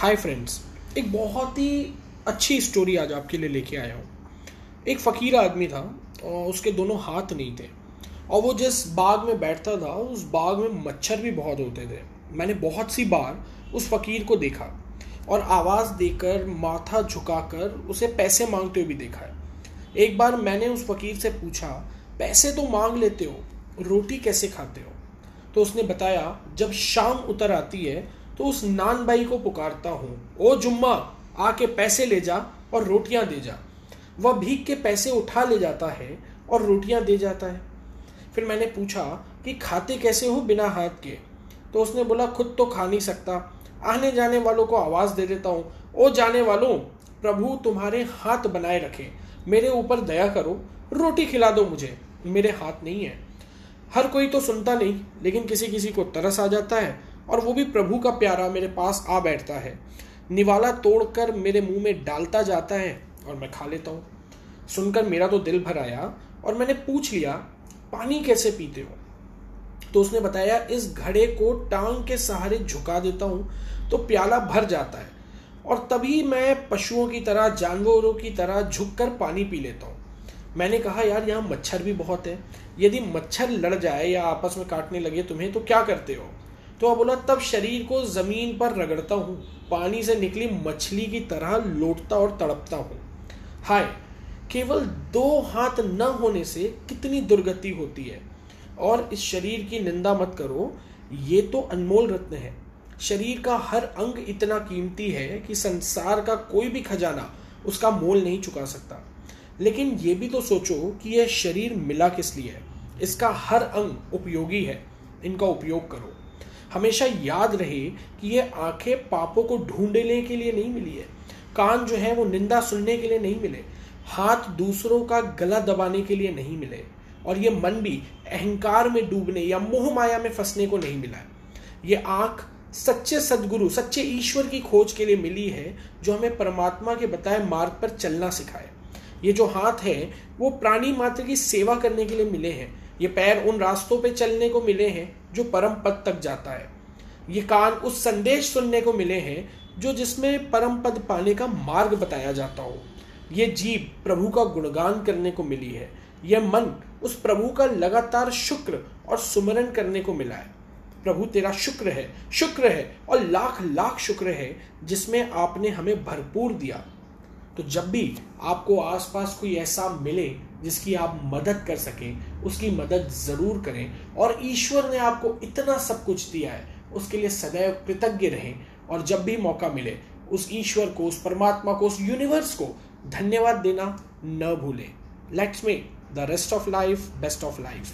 Hi friends एक बहुत ही अच्छी स्टोरी आज आपके लिए लेके आया हूँ। एक फ़कीर आदमी था और उसके दोनों हाथ नहीं थे। और वो जिस बाग में बैठता था, उस बाग में मच्छर भी बहुत होते थे। मैंने बहुत सी बार उस फ़कीर को देखा और आवाज़ देकर, माथा झुकाकर उसे पैसे मांगते हुए भी देखा। है एक बार मैंने उस फ़कीर से पूछा, पैसे तो मांग लेते हो, रोटी कैसे खाते हो? तो उसने बताया, जब शाम उतर आती है तो उस नान भाई को पुकारता हूँ। ओ जुम्मा, आके पैसे ले जा और रोटियाँ दे जा। वह भीख के पैसे उठा ले जाता है और रोटियाँ दे जाता है। फिर मैंने पूछा कि खाते कैसे हो बिना हाथ के? तो उसने बोला, खुद तो खा नहीं सकता। आने जाने वालों को आवाज़ दे देता हूँ। ओ जाने वालों, प्रभु तुम्हारे हाथ बनाए रखे। मेरे ऊपर दया करो, रोटी खिला दो मुझे। मेरे हाथ नहीं है। हर कोई तो सुनता नहीं, लेकिन किसी किसी को तरस आ जाता है और वो भी प्रभु का प्यारा मेरे पास आ बैठता है। निवाला तोड़कर मेरे मुँह में डालता जाता है और मैं खा लेता हूँ। सुनकर मेरा तो दिल भर आया और मैंने पूछ लिया, पानी कैसे पीते हो? तो उसने बताया, इस घड़े को टांग के सहारे झुका देता हूँ तो प्याला भर जाता है और तभी मैं पशुओं की तरह, जानवरों की तरह झुककर पानी पी लेता हूँ। मैंने कहा, यार, यहाँ मच्छर भी बहुत है। यदि मच्छर लड़ जाए या आपस में काटने लगे तुम्हें तो क्या करते हो? तो अब बोला तब शरीर को ज़मीन पर रगड़ता हूँ, पानी से निकली मछली की तरह लोटता और तड़पता हूँ। हाय, केवल दो हाथ न होने से कितनी दुर्गति होती है? और इस शरीर की निंदा मत करो, ये तो अनमोल रत्न है। शरीर का हर अंग इतना कीमती है कि संसार का कोई भी खजाना उसका मोल नहीं चुका सकता। लेकिन ये भी तो सोचो कि यह शरीर मिला किस लिए? है इसका हर अंग उपयोगी है, इनका उपयोग करो। हमेशा याद रहे कि ये आँखें पापों को ढूँढने के लिए नहीं मिली है। कान जो है वो निंदा सुनने के लिए नहीं मिले। हाथ दूसरों का गला दबाने के लिए नहीं मिले। और ये मन भी अहंकार में डूबने या मोह माया में फंसने को नहीं मिला है। ये आँख सच्चे सदगुरु, सच्चे ईश्वर की खोज के लिए मिली है, जो हमें परमात्मा के बताए मार्ग पर चलना सिखाए। ये जो हाथ है, वो प्राणी मात्र की सेवा करने के लिए मिले हैं। ये पैर उन रास्तों पे चलने को मिले हैं जो परम पद तक जाता है। ये कान उस संदेश सुनने को मिले हैं जो जिसमें परम पद पाने का मार्ग बताया जाता हो। ये जीव प्रभु का गुणगान करने को मिली है। यह मन उस प्रभु का लगातार शुक्र और सुमरण करने को मिला है। प्रभु तेरा शुक्र है शुक्र है और लाख लाख शुक्र है जिसमें आपने हमें भरपूर दिया। तो जब भी आपको आसपास कोई ऐसा मिले जिसकी आप मदद कर सकें उसकी मदद ज़रूर करें। और ईश्वर ने आपको इतना सब कुछ दिया है, उसके लिए सदैव कृतज्ञ रहें। और जब भी मौका मिले, उस ईश्वर को, उस परमात्मा को, उस यूनिवर्स को धन्यवाद देना न भूलें। Let's make the rest of life best of life